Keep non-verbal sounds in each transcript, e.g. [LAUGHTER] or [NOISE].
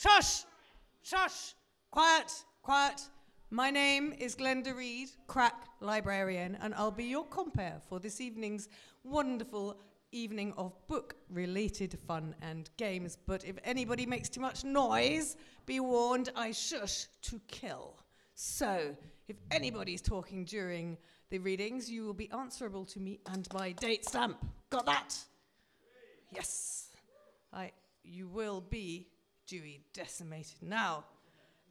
Shush! Shush! Quiet! Quiet! My name is Glenda Read, crack librarian, and I'll be your compere for this evening's wonderful evening of book related fun and games. But if anybody makes too much noise, be warned I shush to kill. So, if anybody's talking during the readings, you will be answerable to me and my date stamp. Got that? Yes. I, you will be Dewey decimated. Now,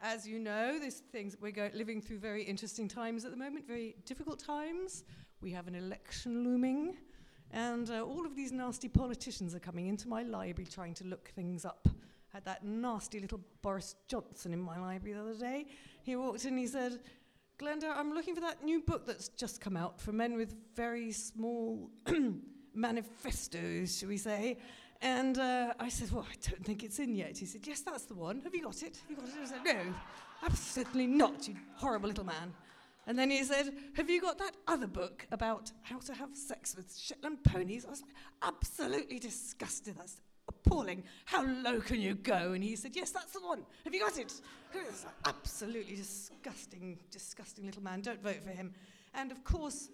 as you know, this things we're go- living through very interesting times at the moment, very difficult times. We have an election looming, and uh, all of these nasty politicians are coming into my library trying to look things up. Had that nasty little Boris Johnson in my library the other day. He walked in he said, Glenda, I'm looking for that new book that's just come out for men with very small [CLEARS THROAT] manifestos, shall we say. And uh, I said, Well, I don't think it's in yet. He said, Yes, that's the one. Have you got it? Have you got it? I said, No, absolutely not, you horrible little man. And then he said, Have you got that other book about how to have sex with Shetland ponies? I was absolutely disgusted. That's appalling. How low can you go? And he said, Yes, that's the one. Have you got it? Absolutely disgusting, disgusting little man. Don't vote for him. And of course,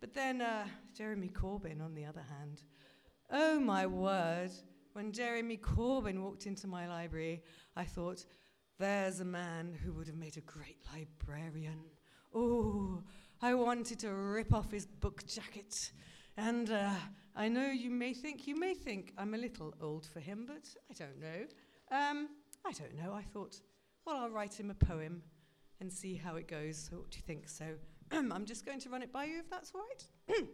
but then uh, Jeremy Corbyn, on the other hand, Oh my word. When Jeremy Corbyn walked into my library, I thought, there's a man who would have made a great librarian. Oh, I wanted to rip off his book jacket. And uh, I know you may think, you may think I'm a little old for him, but I don't know. Um, I don't know. I thought, well, I'll write him a poem and see how it goes. So what do you think? So [CLEARS THROAT] I'm just going to run it by you if that's all right.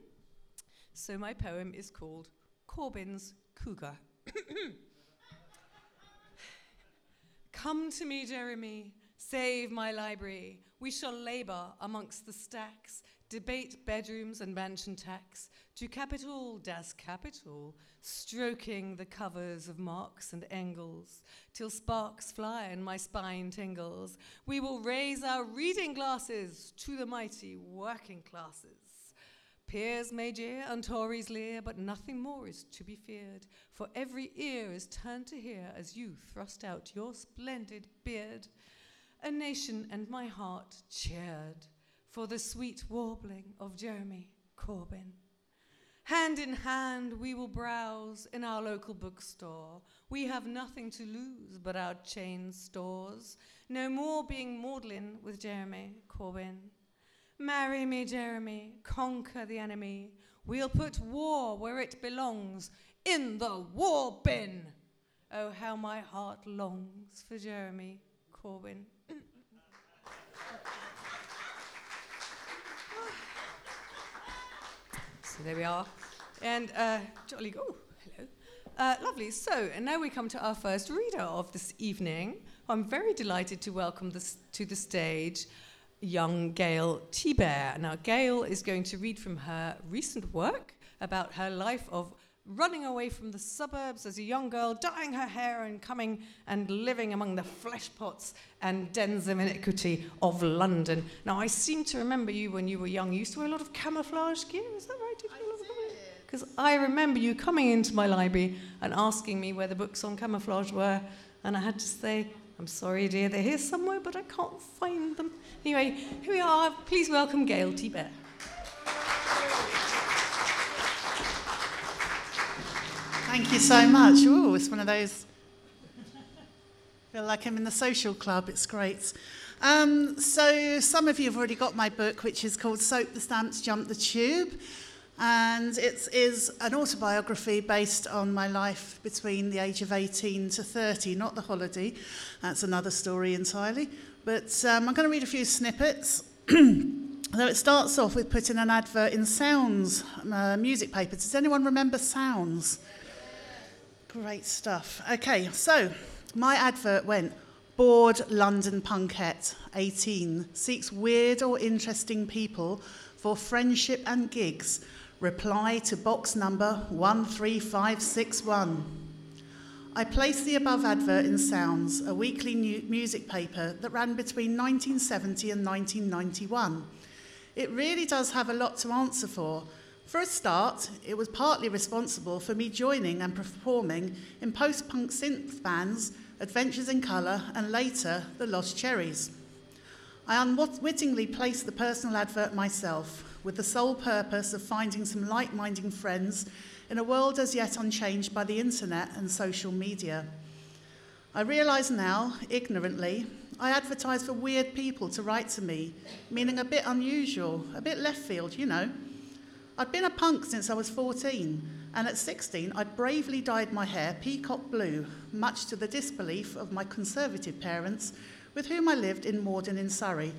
[CLEARS THROAT] so my poem is called Corbyn's cougar. Come to me, Jeremy, save my library. We shall labour amongst the stacks, debate bedrooms and mansion tax, to capital das capital, stroking the covers of Marx and Engels, till sparks fly and my spine tingles. We will raise our reading glasses to the mighty working classes. Peers may jeer and Tories leer, but nothing more is to be feared, for every ear is turned to hear as you thrust out your splendid beard. A nation and my heart cheered for the sweet warbling of Jeremy Corbyn. Hand in hand, we will browse in our local bookstore. We have nothing to lose but our chain stores. No more being maudlin with Jeremy Corbyn. Marry me, Jeremy, conquer the enemy. We'll put war where it belongs, in the war bin. Oh, how my heart longs for Jeremy Corbyn. [LAUGHS] so there we are. And uh, jolly, oh, hello. Uh, lovely. So, and now we come to our first reader of this evening. I'm very delighted to welcome this, to the stage young Gail Thibert. Now, Gail is going to read from her recent work about her life of running away from the suburbs as a young girl, dyeing her hair and coming and living among the fleshpots and dens of iniquity of London. Now, I seem to remember you when you were young. You used to wear a lot of camouflage gear, is that right? Because I remember you coming into my library and asking me where the books on camouflage were, and I had to say, I'm sorry, dear, they're here somewhere, but I can't find them. Anyway, here we are. Please welcome Gail Thibert. Thank you so much. Oh, it's one of those. I feel like I'm in the social club. It's great. Um, so, some of you have already got my book, which is called Soap the Stamps, Jump the Tube. And it is an autobiography based on my life between the age of 18 to 30, not the holiday. That's another story entirely. But um, I'm going to read a few snippets. [CLEARS THROAT] so it starts off with putting an advert in Sounds uh, music paper. Does anyone remember Sounds? Great stuff. Okay, so my advert went Bored London Punkette, 18, seeks weird or interesting people for friendship and gigs. Reply to box number 13561. I placed the above advert in Sounds, a weekly music paper that ran between 1970 and 1991. It really does have a lot to answer for for a start, it was partly responsible for me joining and performing in post punk synth bands Adventures in Colour, and later, The Lost Cherries. I unwittingly placed the personal advert myself, with the sole purpose of finding some like minded friends in a world as yet unchanged by the internet and social media. I realise now, ignorantly, I advertise for weird people to write to me, meaning a bit unusual, a bit left field, you know. I'd been a punk since I was 14, and at 16, I'd bravely dyed my hair peacock blue, much to the disbelief of my conservative parents, with whom I lived in Morden in Surrey,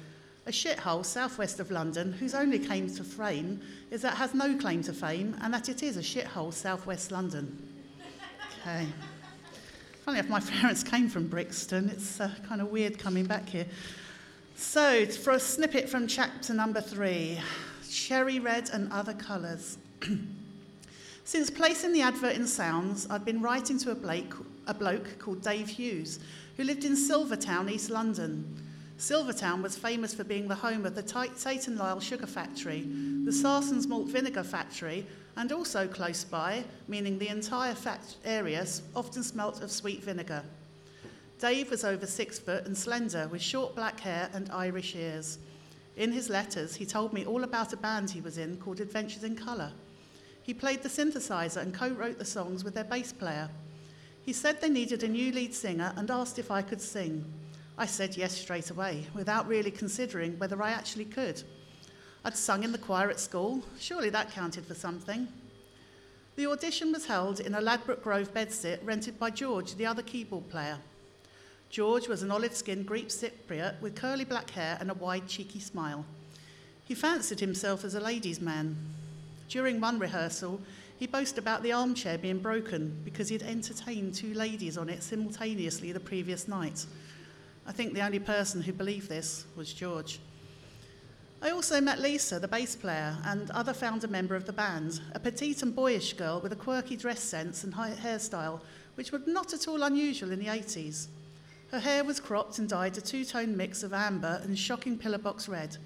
a shithole southwest of London whose only claim to fame is that it has no claim to fame and that it is a shithole southwest London. Okay. Funny if my [LAUGHS] parents came from Brixton, it's uh, kind of weird coming back here. So, for a snippet from chapter number three cherry red and other colours. [CLEARS THROAT] Since placing the advert in Sounds, I'd been writing to a, bloke, a bloke called Dave Hughes, who lived in Silvertown, East London. Silvertown was famous for being the home of the Tate and Lyle Sugar Factory, the Sarson's Malt Vinegar Factory, and also close by, meaning the entire fact area often smelt of sweet vinegar. Dave was over six foot and slender, with short black hair and Irish ears. In his letters, he told me all about a band he was in called Adventures in Colour. He played the synthesizer and co wrote the songs with their bass player. He said they needed a new lead singer and asked if I could sing. I said yes straight away, without really considering whether I actually could. I'd sung in the choir at school, surely that counted for something. The audition was held in a Ladbroke Grove bedsit rented by George, the other keyboard player. George was an olive skinned Greek Cypriot with curly black hair and a wide, cheeky smile. He fancied himself as a ladies' man. During one rehearsal, he boasted about the armchair being broken because he'd entertained two ladies on it simultaneously the previous night. I think the only person who believed this was George. I also met Lisa, the bass player, and other founder member of the band, a petite and boyish girl with a quirky dress sense and hairstyle, which were not at all unusual in the 80s. Her hair was cropped and dyed a two tone mix of amber and shocking pillar box red.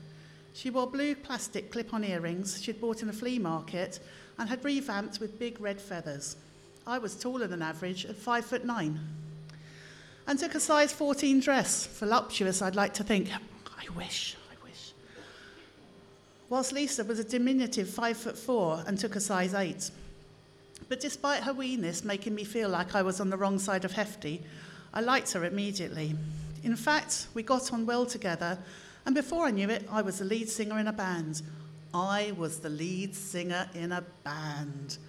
She wore blue plastic clip on earrings she'd bought in a flea market and had revamped with big red feathers. I was taller than average at five foot nine and took a size 14 dress. Voluptuous, I'd like to think. I wish, I wish. Whilst Lisa was a diminutive five foot four and took a size eight. But despite her weeness making me feel like I was on the wrong side of hefty, I liked her immediately. In fact, we got on well together, and before I knew it, I was the lead singer in a band. I was the lead singer in a band.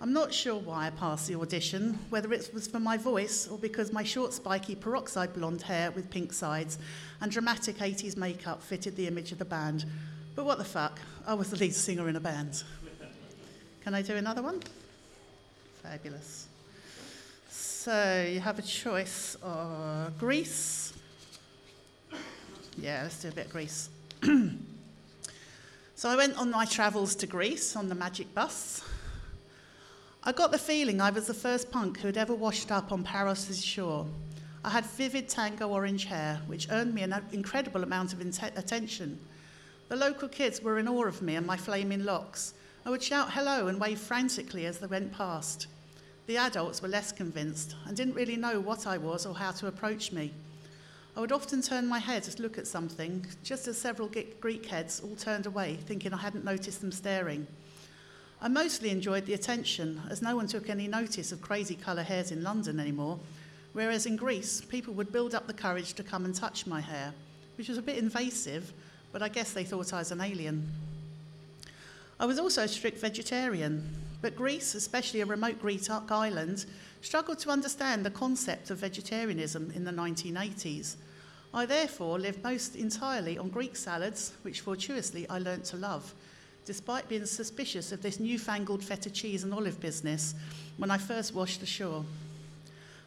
I'm not sure why I passed the audition, whether it was for my voice or because my short, spiky, peroxide blonde hair with pink sides and dramatic 80s makeup fitted the image of the band. But what the fuck? I was the lead singer in a band. Can I do another one? Fabulous. So you have a choice of Greece. Yeah, let's do a bit of Greece. [CLEARS THROAT] so I went on my travels to Greece on the magic bus. I got the feeling I was the first punk who had ever washed up on Paros' shore. I had vivid tango orange hair, which earned me an incredible amount of attention. The local kids were in awe of me and my flaming locks. I would shout hello and wave frantically as they went past. The adults were less convinced and didn't really know what I was or how to approach me. I would often turn my head to look at something, just as several Greek heads all turned away, thinking I hadn't noticed them staring. I mostly enjoyed the attention, as no one took any notice of crazy colour hairs in London anymore, whereas in Greece, people would build up the courage to come and touch my hair, which was a bit invasive, but I guess they thought I was an alien. I was also a strict vegetarian, but Greece, especially a remote Greek island, struggled to understand the concept of vegetarianism in the 1980s. I therefore lived most entirely on Greek salads, which fortuitously I learnt to love, despite being suspicious of this newfangled feta cheese and olive business when I first washed ashore.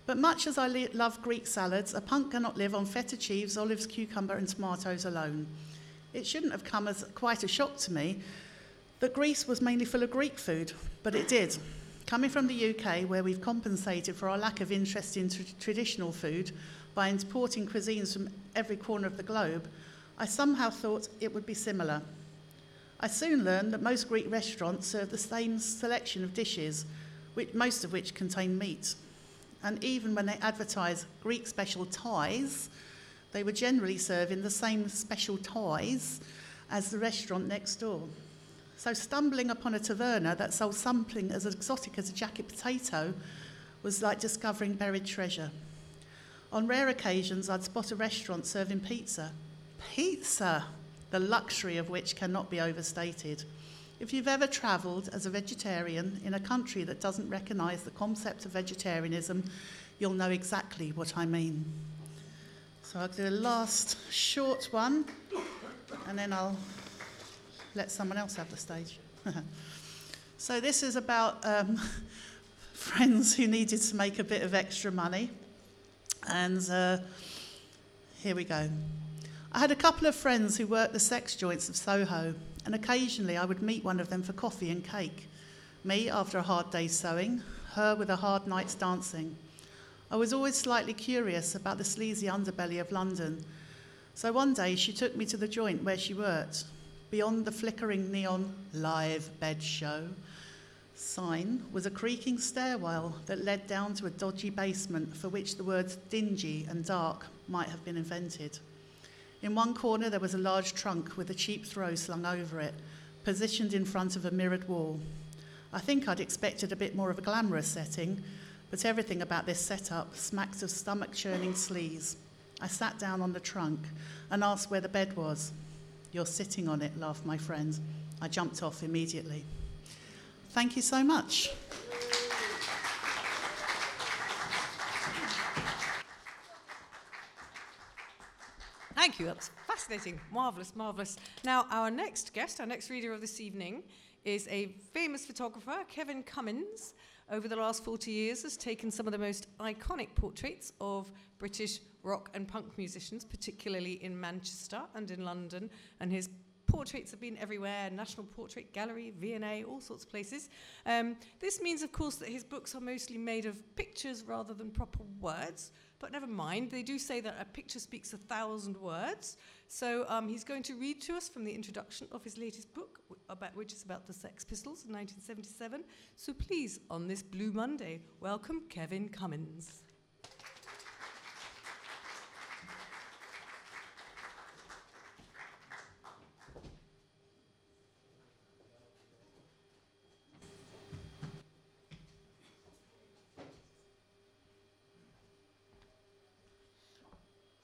But much as I love Greek salads, a punk cannot live on feta cheese, olives, cucumber, and tomatoes alone. It shouldn't have come as quite a shock to me that Greece was mainly full of Greek food, but it did. Coming from the UK, where we've compensated for our lack of interest in traditional food by importing cuisines from every corner of the globe, I somehow thought it would be similar. I soon learned that most Greek restaurants serve the same selection of dishes, which, most of which contain meat. and even when they advertise Greek special ties, they were generally serving the same special ties as the restaurant next door. So stumbling upon a taverna that sold something as exotic as a jacket potato was like discovering buried treasure. On rare occasions, I'd spot a restaurant serving pizza. Pizza! The luxury of which cannot be overstated. If you've ever travelled as a vegetarian in a country that doesn't recognise the concept of vegetarianism, you'll know exactly what I mean. So I'll do a last short one, and then I'll let someone else have the stage. [LAUGHS] so this is about um, [LAUGHS] friends who needed to make a bit of extra money. And uh, here we go. I had a couple of friends who worked the sex joints of Soho, and occasionally I would meet one of them for coffee and cake. Me after a hard day's sewing, her with a hard night's dancing. I was always slightly curious about the sleazy underbelly of London. So one day she took me to the joint where she worked, Beyond the flickering neon live bed show sign was a creaking stairwell that led down to a dodgy basement for which the words dingy and dark might have been invented. In one corner, there was a large trunk with a cheap throw slung over it, positioned in front of a mirrored wall. I think I'd expected a bit more of a glamorous setting, but everything about this setup smacked of stomach churning sleaze. I sat down on the trunk and asked where the bed was. You're sitting on it, laughed my friend. I jumped off immediately. Thank you so much. Thank you. That's fascinating. Marvellous, marvellous. Now, our next guest, our next reader of this evening, is a famous photographer, Kevin Cummins. Over the last 40 years, has taken some of the most iconic portraits of British rock and punk musicians, particularly in Manchester and in London. And his portraits have been everywhere National Portrait Gallery, V&A, all sorts of places. Um, this means, of course, that his books are mostly made of pictures rather than proper words. But never mind, they do say that a picture speaks a thousand words. So um, he's going to read to us from the introduction of his latest book, about, which is about the Sex Pistols in 1977. So please, on this Blue Monday, welcome Kevin Cummins.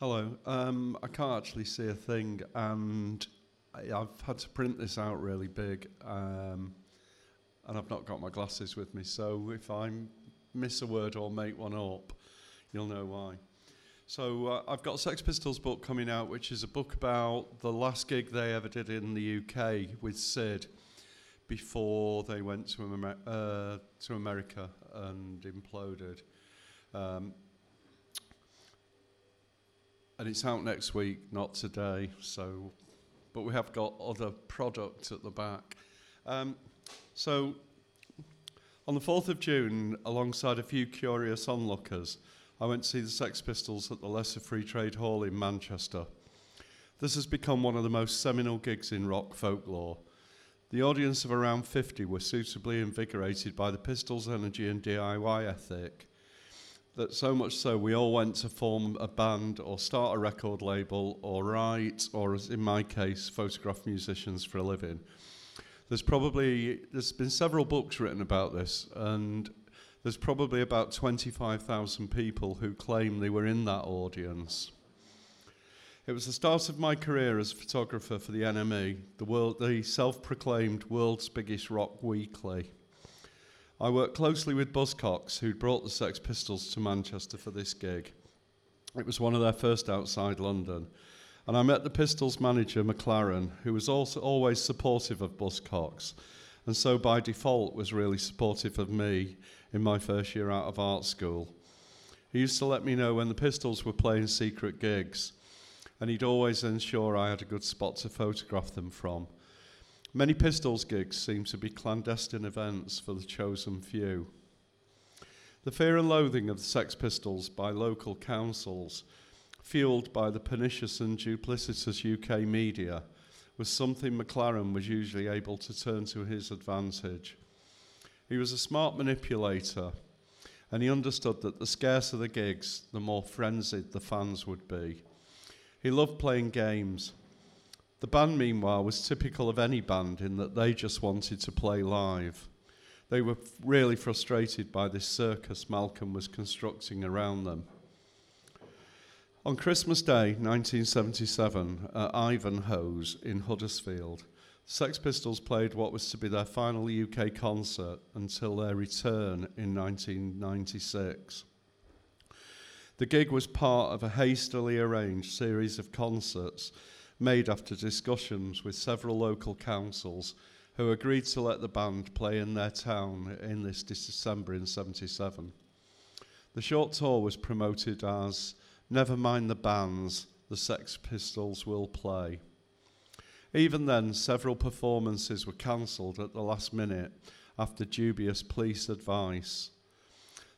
Hello. Um, I can't actually see a thing, and I, have had to print this out really big, um, and I've not got my glasses with me. So if I miss a word or make one up, you'll know why. So uh, I've got Sex Pistols book coming out, which is a book about the last gig they ever did in the UK with Sid before they went to, Amer- uh, to America and imploded. Um, and it's out next week, not today. So, but we have got other products at the back. Um, so, on the 4th of June, alongside a few curious onlookers, I went to see the Sex Pistols at the Lesser Free Trade Hall in Manchester. This has become one of the most seminal gigs in rock folklore. The audience of around 50 were suitably invigorated by the Pistols' energy and DIY ethic that so much so we all went to form a band or start a record label or write or as in my case photograph musicians for a living. There's probably there's been several books written about this and there's probably about 25,000 people who claim they were in that audience. It was the start of my career as a photographer for the NME the world the self-proclaimed world's biggest rock weekly I worked closely with Buzzcocks, who'd brought the Sex Pistols to Manchester for this gig. It was one of their first outside London. And I met the Pistols manager, McLaren, who was also always supportive of Buzzcocks, and so by default was really supportive of me in my first year out of art school. He used to let me know when the Pistols were playing secret gigs, and he'd always ensure I had a good spot to photograph them from. Many Pistols gigs seem to be clandestine events for the chosen few. The fear and loathing of the Sex Pistols by local councils, fueled by the pernicious and duplicitous UK media, was something McLaren was usually able to turn to his advantage. He was a smart manipulator, and he understood that the scarcer the gigs, the more frenzied the fans would be. He loved playing games. The band, meanwhile, was typical of any band in that they just wanted to play live. They were really frustrated by this circus Malcolm was constructing around them. On Christmas Day 1977 at Ivanhoe's in Huddersfield, Sex Pistols played what was to be their final UK concert until their return in 1996. The gig was part of a hastily arranged series of concerts made after discussions with several local councils who agreed to let the band play in their town in this December in 77. The short tour was promoted as Never Mind the Bands, the Sex Pistols Will Play. Even then, several performances were cancelled at the last minute after dubious police advice.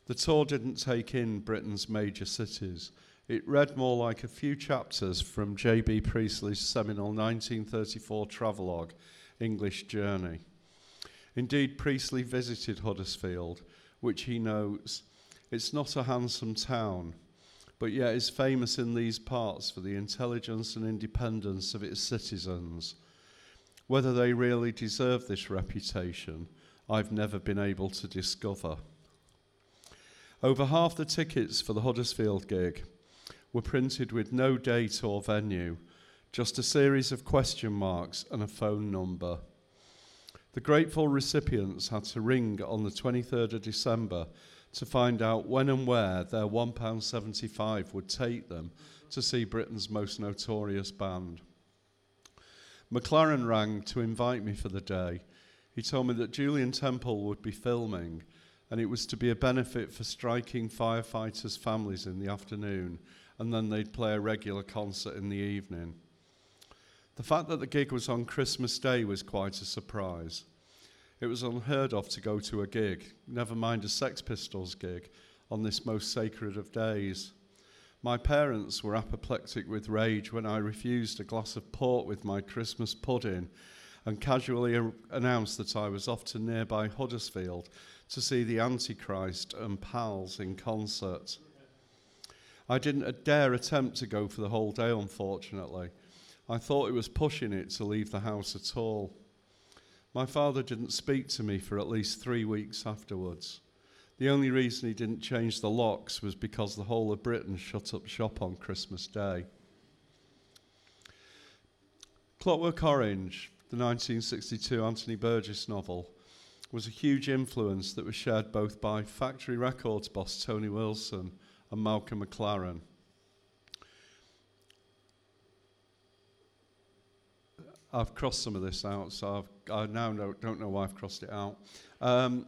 The tour didn't take in Britain's major cities. It read more like a few chapters from J.B. Priestley's seminal 1934 travelogue, English Journey. Indeed, Priestley visited Huddersfield, which he notes, it's not a handsome town, but yet is famous in these parts for the intelligence and independence of its citizens. Whether they really deserve this reputation, I've never been able to discover. Over half the tickets for the Huddersfield gig were printed with no date or venue, just a series of question marks and a phone number. The grateful recipients had to ring on the 23rd of December to find out when and where their £1.75 would take them to see Britain's most notorious band. McLaren rang to invite me for the day. He told me that Julien Temple would be filming and it was to be a benefit for striking firefighters' families in the afternoon, and then they'd play a regular concert in the evening. The fact that the gig was on Christmas Day was quite a surprise. It was unheard of to go to a gig, never mind a Sex Pistols gig, on this most sacred of days. My parents were apoplectic with rage when I refused a glass of port with my Christmas pudding and casually a- announced that I was off to nearby Huddersfield to see the Antichrist and Pals in concert. I didn't dare attempt to go for the whole day, unfortunately. I thought it was pushing it to leave the house at all. My father didn't speak to me for at least three weeks afterwards. The only reason he didn't change the locks was because the whole of Britain shut up shop on Christmas Day. Clockwork Orange, the 1962 Anthony Burgess novel, was a huge influence that was shared both by Factory Records boss Tony Wilson and Malcolm McLaren. I've crossed some of this out, so I've, I now don't know why I've crossed it out. Um,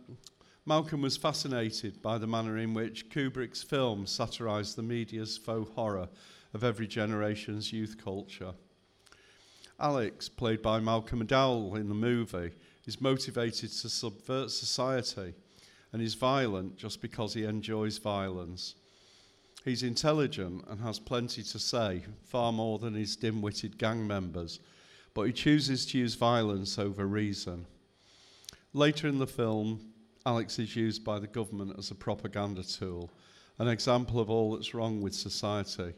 Malcolm was fascinated by the manner in which Kubrick's film satirized the media's faux horror of every generation's youth culture. Alex, played by Malcolm McDowell in the movie, is motivated to subvert society and is violent just because he enjoys violence. He's intelligent and has plenty to say, far more than his dim witted gang members but he chooses to use violence over reason. Later in the film, Alex is used by the government as a propaganda tool, an example of all that's wrong with society.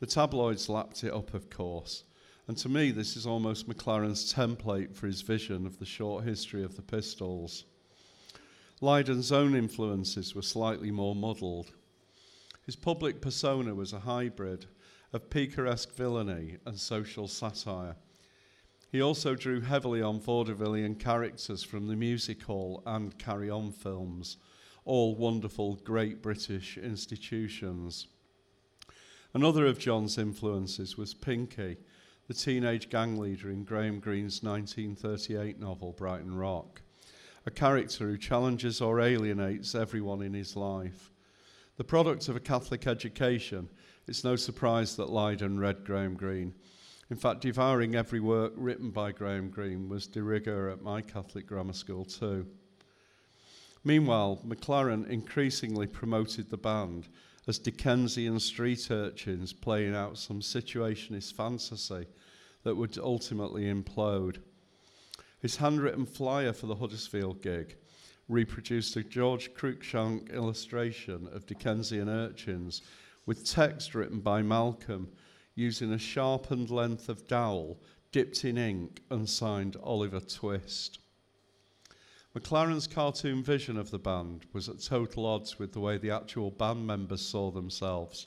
The tabloids lapped it up, of course. And to me, this is almost McLaren's template for his vision of the short history of the Pistols. Lydon's own influences were slightly more muddled. His public persona was a hybrid of picaresque villainy and social satire. He also drew heavily on vaudevillian characters from the music hall and Carry On films, all wonderful great British institutions. Another of John's influences was Pinky, the teenage gang leader in Graham Greene's 1938 novel Brighton Rock, a character who challenges or alienates everyone in his life. The product of a Catholic education, it's no surprise that Lydon read Graham Greene in fact, devouring every work written by Graham Greene was de rigueur at my Catholic grammar school too. Meanwhile, McLaren increasingly promoted the band as Dickensian street urchins playing out some situationist fantasy that would ultimately implode. His handwritten flyer for the Huddersfield gig reproduced a George Cruikshank illustration of Dickensian urchins with text written by Malcolm using a sharpened length of dowel dipped in ink and signed Oliver Twist. McLaren's cartoon vision of the band was at total odds with the way the actual band members saw themselves.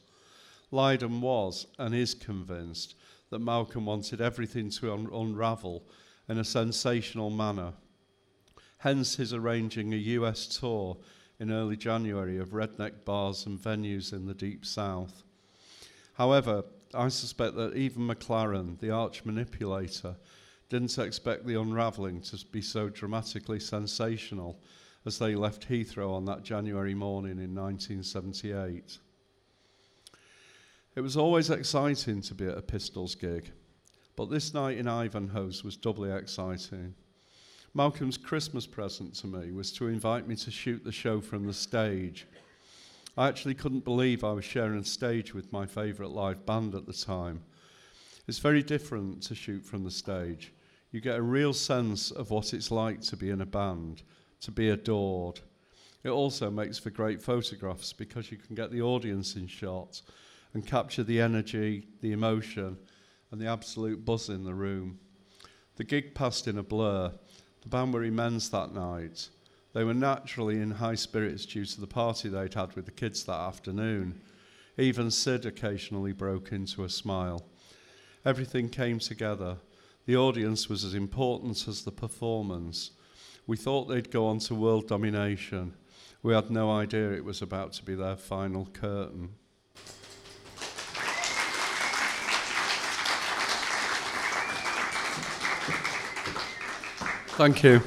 Lydon was and is convinced that Malcolm wanted everything to un- unravel in a sensational manner. Hence his arranging a US tour in early January of redneck bars and venues in the deep south. However, I suspect that even McLaren, the arch manipulator, didn't expect the unravelling to be so dramatically sensational as they left Heathrow on that January morning in 1978. It was always exciting to be at a Pistols gig, but this night in Ivanhoe's was doubly exciting. Malcolm's Christmas present to me was to invite me to shoot the show from the stage. I actually couldn't believe I was sharing a stage with my favourite live band at the time. It's very different to shoot from the stage. You get a real sense of what it's like to be in a band, to be adored. It also makes for great photographs because you can get the audience in shot and capture the energy, the emotion, and the absolute buzz in the room. The gig passed in a blur. The band were immense that night. They were naturally in high spirits due to the party they'd had with the kids that afternoon. Even Sid occasionally broke into a smile. Everything came together. The audience was as important as the performance. We thought they'd go on to world domination. We had no idea it was about to be their final curtain. Thank you.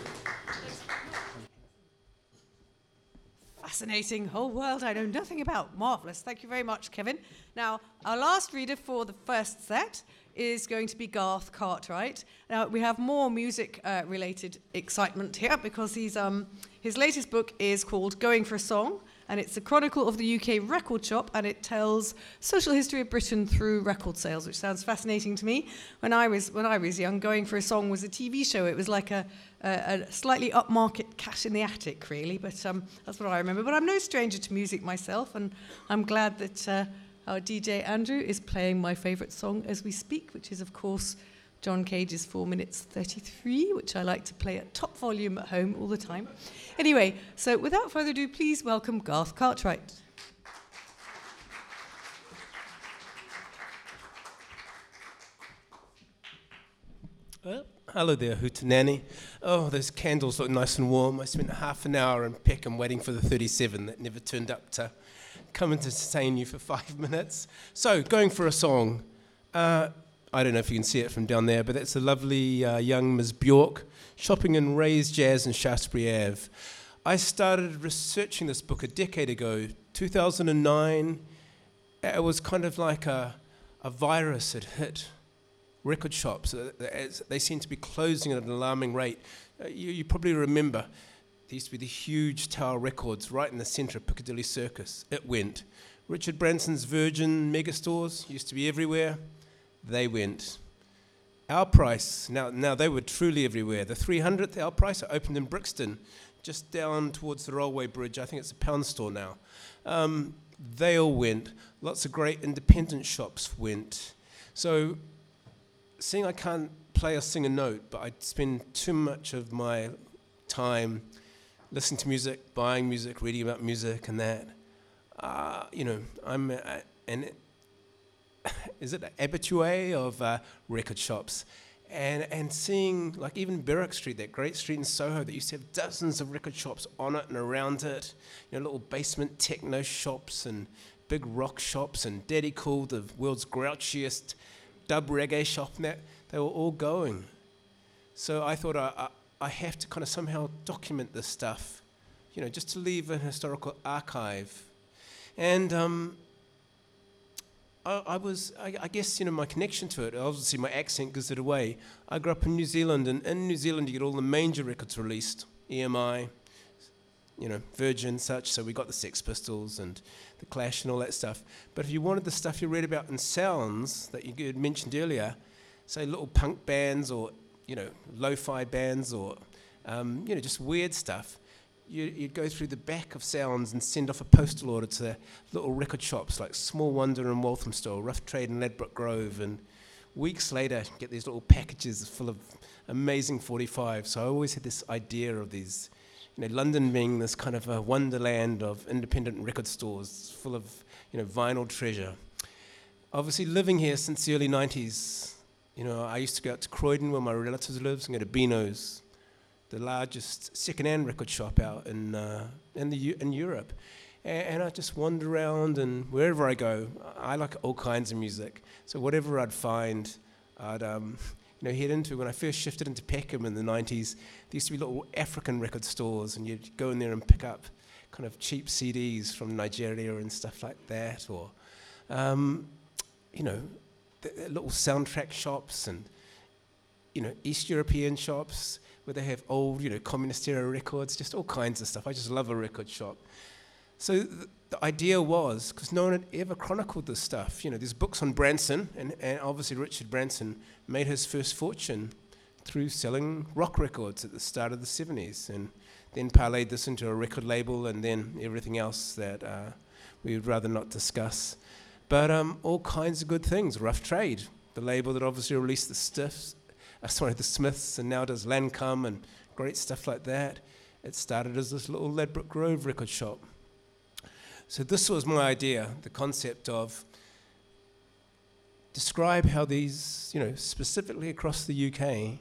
Fascinating whole world I know nothing about. Marvellous. Thank you very much, Kevin. Now, our last reader for the first set is going to be Garth Cartwright. Now, we have more music uh, related excitement here because he's, um, his latest book is called Going for a Song and it's a chronicle of the UK record shop, and it tells social history of Britain through record sales, which sounds fascinating to me. When I was when I was young, going for a song was a TV show. It was like a, a, a slightly upmarket Cat in the Attic, really. But um, that's what I remember. But I'm no stranger to music myself, and I'm glad that. Uh, our DJ Andrew is playing my favourite song as we speak, which is, of course, John Cage's 4 minutes 33, which I like to play at top volume at home all the time. Anyway, so without further ado, please welcome Garth Cartwright. Hello there, Hootenanny. Oh, those candles look nice and warm. I spent half an hour in Peckham waiting for the 37 that never turned up to come and entertain you for five [LAUGHS] minutes. So, going for a song. Uh, I don't know if you can see it from down there, but that's a lovely uh, young Ms. Bjork shopping in Ray's Jazz in Shaftesbury Ave. I started researching this book a decade ago, 2009. It was kind of like a, a virus had hit record shops. Uh, they seem to be closing at an alarming rate. Uh, you, you probably remember there used to be the huge Tower Records right in the centre of Piccadilly Circus. It went. Richard Branson's Virgin megastores used to be everywhere they went. Our price, now, now they were truly everywhere. The 300th our price opened in Brixton, just down towards the railway bridge. I think it's a pound store now. Um, they all went. Lots of great independent shops went. So, seeing I can't play or sing a note, but I spend too much of my time listening to music, buying music, reading about music, and that. Uh, you know, I'm, uh, and [LAUGHS] is it the habitué of uh, record shops. And, and seeing, like, even Berwick Street, that great street in Soho that used to have dozens of record shops on it and around it, you know, little basement techno shops and big rock shops, and Daddy Cool, the world's grouchiest dub reggae shop, and that, they were all going. So I thought I, I, I have to kind of somehow document this stuff, you know, just to leave an historical archive. And um, I, I was, I, I, guess, you know, my connection to it, obviously my accent gives it away. I grew up in New Zealand, and in New Zealand you get all the major records released, EMI, you know, Virgin, such. So we got the Sex Pistols and the Clash and all that stuff. But if you wanted the stuff you read about in sounds that you had mentioned earlier, say little punk bands or, you know, lo-fi bands or, um, you know, just weird stuff, you, you'd go through the back of Sounds and send off a postal order to little record shops like Small Wonder and Walthamstow, Rough Trade and Ladbroke Grove, and weeks later get these little packages full of amazing 45. So I always had this idea of these, you know, London being this kind of a wonderland of independent record stores full of, you know, vinyl treasure. Obviously, living here since the early 90s, you know, I used to go out to Croydon where my relatives live and go to Beano's, the largest second-hand record shop out in, uh, in, the, U- in Europe. And, and I just wander around, and wherever I go, I like all kinds of music. So whatever I'd find, I'd um, you know, head into. When I first shifted into Peckham in the 90s, there used to be little African record stores, and you'd go in there and pick up kind of cheap CDs from Nigeria and stuff like that, or, um, you know, little soundtrack shops and, you know, East European shops where they have old, you know, communist era records, just all kinds of stuff. I just love a record shop. So th- the idea was, because no one had ever chronicled this stuff, you know, there's books on Branson, and, and obviously Richard Branson made his first fortune through selling rock records at the start of the 70s, and then parlayed this into a record label, and then everything else that uh, we would rather not discuss. But um, all kinds of good things. Rough Trade, the label that obviously released the Stiffs, sorry, the Smiths, and now does Lancome and great stuff like that. It started as this little Ladbroke Grove record shop. So this was my idea, the concept of describe how these, you know, specifically across the UK,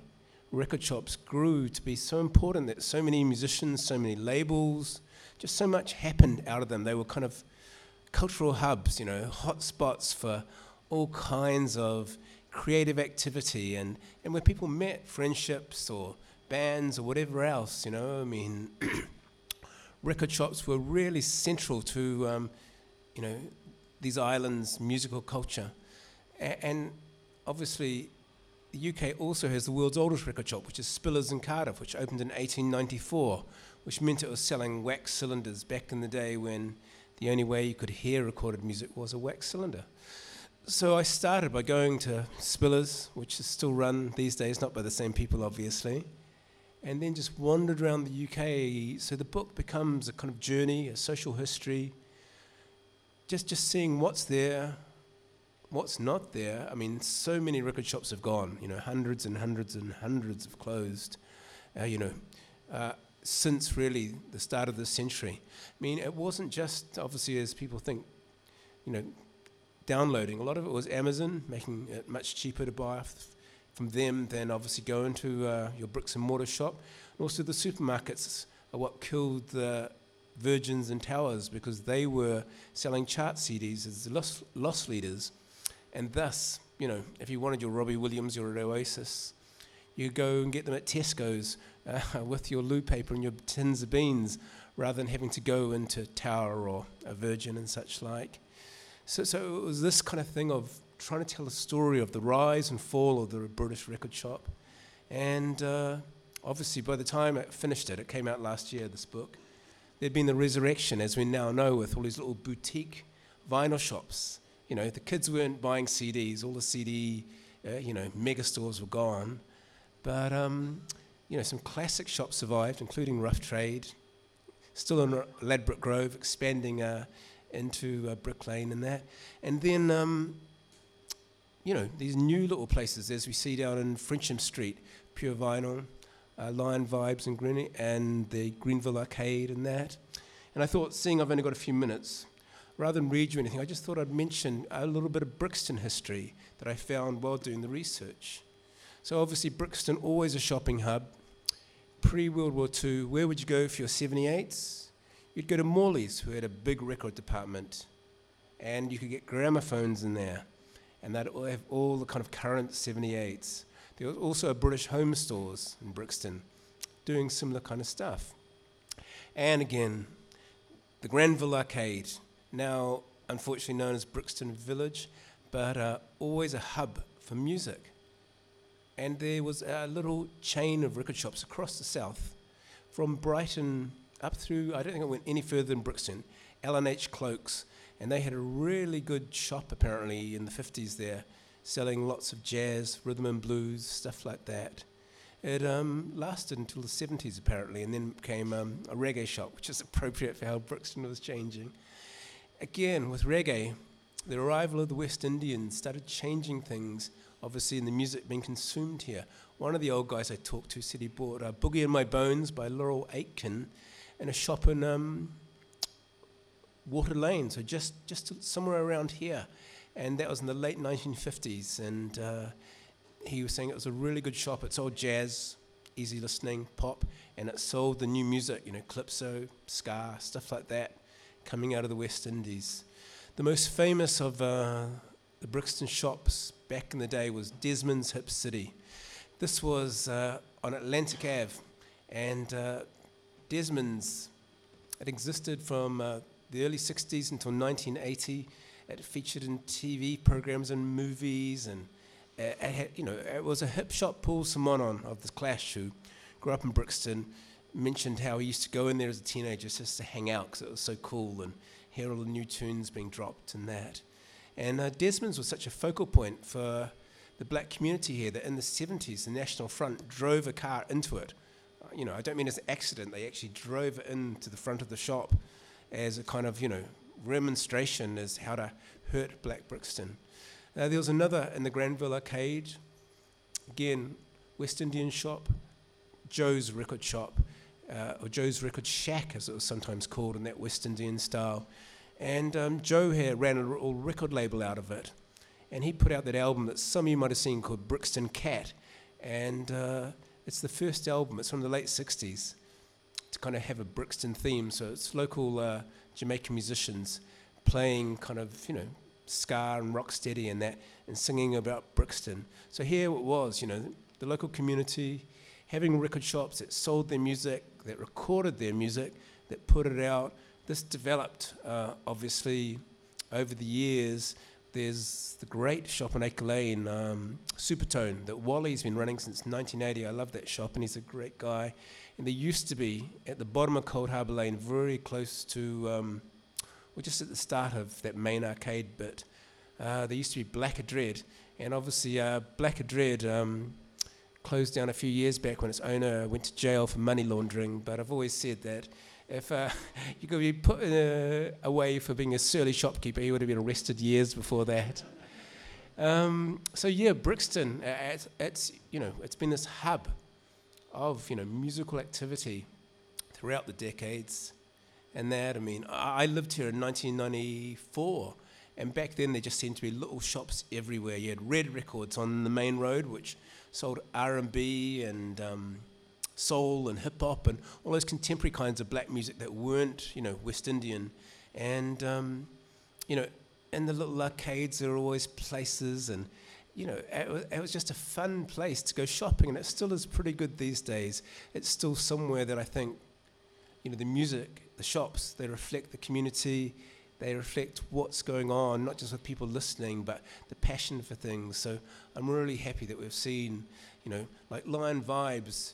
record shops grew to be so important that so many musicians, so many labels, just so much happened out of them. They were kind of cultural hubs, you know, hot spots for all kinds of creative activity and, and where people met friendships or bands or whatever else, you know. I mean, [CLEARS THROAT] record shops were really central to, um, you know, these islands' musical culture. A- and obviously, the UK also has the world's oldest record shop, which is Spillers in Cardiff, which opened in 1894, which meant it was selling wax cylinders back in the day when the only way you could hear recorded music was a wax cylinder. So I started by going to Spillers, which is still run these days, not by the same people, obviously, and then just wandered around the UK. So the book becomes a kind of journey, a social history, just just seeing what's there, what's not there. I mean, so many record shops have gone. You know, hundreds and hundreds and hundreds have closed. Uh, you know, uh, since really the start of this century. I mean, it wasn't just obviously as people think. You know, downloading. A lot of it was Amazon, making it much cheaper to buy from them than obviously going to uh, your bricks and mortar shop. And also, the supermarkets are what killed the Virgins and Towers because they were selling chart CDs as loss, loss leaders. And thus, you know, if you wanted your Robbie Williams, or your Oasis, you go and get them at Tesco's uh, [LAUGHS] with your loo paper and your tins of beans rather than having to go into Tower or a Virgin and such like. So, so it was this kind of thing of trying to tell the story of the rise and fall of the British record shop. And uh, obviously, by the time I finished it, it came out last year, this book, there'd been the resurrection, as we now know, with all these little boutique vinyl shops. You know, the kids weren't buying CDs, all the CD, uh, you know, mega stores were gone. But, um, you know, some classic shops survived, including Rough Trade, still in Ladbroke Grove, expanding uh, into uh, Brick Lane and that. And then, um, you know, these new little places, as we see down in Frensham Street, Pure Vinyl, uh, Lion Vibes and Green, and the Granville Arcade and that. And I thought, seeing I've only got a few minutes, rather than read you anything, I just thought I'd mention a little bit of Brixton history that I found while doing the research. So obviously, Brixton always a shopping hub. Pre World War II, where would you go for your 78s? You'd go to Morley's, who had a big record department, and you could get gramophones in there, and they'd have all the kind of current 78s. There was also a British Home Stores in Brixton, doing similar kind of stuff. And again, the Granville Arcade, now unfortunately known as Brixton Village, but uh, always a hub for music. And there was a little chain of record shops across the south, from Brighton up through, I don't think it went any further than Brixton, L&H Cloaks, and they had a really good shop apparently in the 50s there, selling lots of jazz, rhythm and blues, stuff like that. It um, lasted until the 70s, apparently, and then became um, a reggae shop, which is [LAUGHS] appropriate for how Brixton was changing. Again, with reggae, the arrival of the West Indians started changing things, obviously, in the music being consumed here. One of the old guys I talked to said he bought uh, Boogie in My Bones by Laurel Aitken in a shop in um, Water Lane, so just, just somewhere around here. And that was in the late 1950s. And uh, he was saying it was a really good shop. It sold jazz, easy listening, pop, and it sold the new music, you know, calypso, ska, stuff like that, coming out of the West Indies. The most famous of uh, the Brixton shops back in the day was Desmond's Hip City. This was uh, on Atlantic Ave, and uh, Desmond's, it existed from uh, the early 60s until 1980. It featured in TV programs and movies and uh, it had, you know, it was a hip shop. Paul Simonon of the Clash, who grew up in Brixton, mentioned how he used to go in there as a teenager just to hang out because it was so cool and hear all the new tunes being dropped and that. And uh, Desmond's was such a focal point for the black community here that in the 70s, the National Front drove a car into it. You know, I don't mean as an accident, they actually drove into the front of the shop as a kind of, you know, remonstration as how to hurt black Brixton. Uh, there was another in the Granville Arcade, again, West Indian shop, Joe's Record Shop, uh, or Joe's Record Shack, as it was sometimes called, in that West Indian style. And um, Joe here ran a r- record label out of it. And he put out that album that some of you might have seen called Brixton Cat. And uh, it's the first album, it's from the late 60s, to kind of have a Brixton theme. So it's local uh, Jamaican musicians playing kind of, you know, ska and rocksteady and that, and singing about Brixton. So here it was, you know, the local community having record shops that sold their music, that recorded their music, that put it out. This developed, uh, obviously, over the years. There's the great shop in Acre Lane, um, Supertone, that Wally's been running since 1980. I love that shop, and he's a great guy. And there used to be, at the bottom of Coldharbour Lane, very close to um, well, just at the start of that main arcade bit, uh, there used to be Blacker Dread, and obviously uh, Blacker Dread um, closed down a few years back when its owner went to jail for money laundering. But I've always said that if uh, [LAUGHS] you could be put uh, away for being a surly shopkeeper, he would have been arrested years before that. Um, so yeah, Brixton, it's, it's you know it's been this hub of you know musical activity throughout the decades and that. I mean, I lived here in 1994, and back then there just seemed to be little shops everywhere. You had Red Records on the main road, which sold R&B and um, soul and hip hop and all those contemporary kinds of black music that weren't, you know, West Indian. And um, you know, and the little arcades were always places and. You know, it was, it was just a fun place to go shopping, and it still is pretty good these days. It's still somewhere that I think, you know, the music the shops, they reflect the community, they reflect what's going on, not just with people listening, but the passion for things. So I'm really happy that we've seen, you know, like Lion Vibes.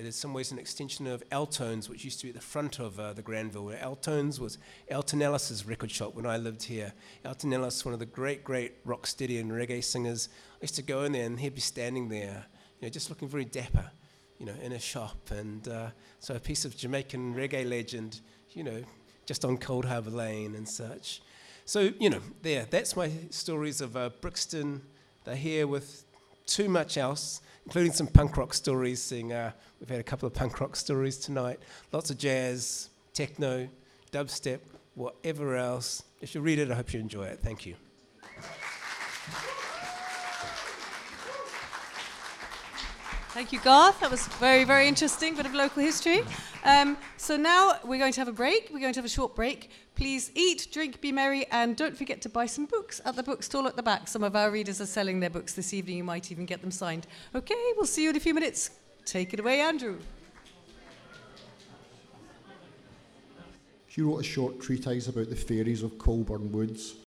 It is some ways an extension of Altones, which used to be at the front of uh, the Granville. Where Altones was Alton Ellis's record shop when I lived here. Alton Ellis, one of the great, great rocksteady and reggae singers. I used to go in there and he'd be standing there, you know, just looking very dapper, you know, in a shop. And uh, so a piece of Jamaican reggae legend you know, just on Coldharbour Lane and such. So, you know, there, that's my stories of uh, Brixton. They're here with too much else, including some punk rock stories. Seeing, uh, we've had a couple of punk rock stories tonight. Lots of jazz, techno, dubstep, whatever else. If you read it, I hope you enjoy it. Thank you. Thank you, Garth. That was very, very interesting bit of local history. Um, so now we're going to have a break. We're going to have a short break. Please eat, drink, be merry, and don't forget to buy some books at the bookstall at the back. Some of our readers are selling their books this evening. You might even get them signed. Okay, we'll see you in a few minutes. Take it away, Andrew. She wrote a short treatise about the fairies of Colburn Woods.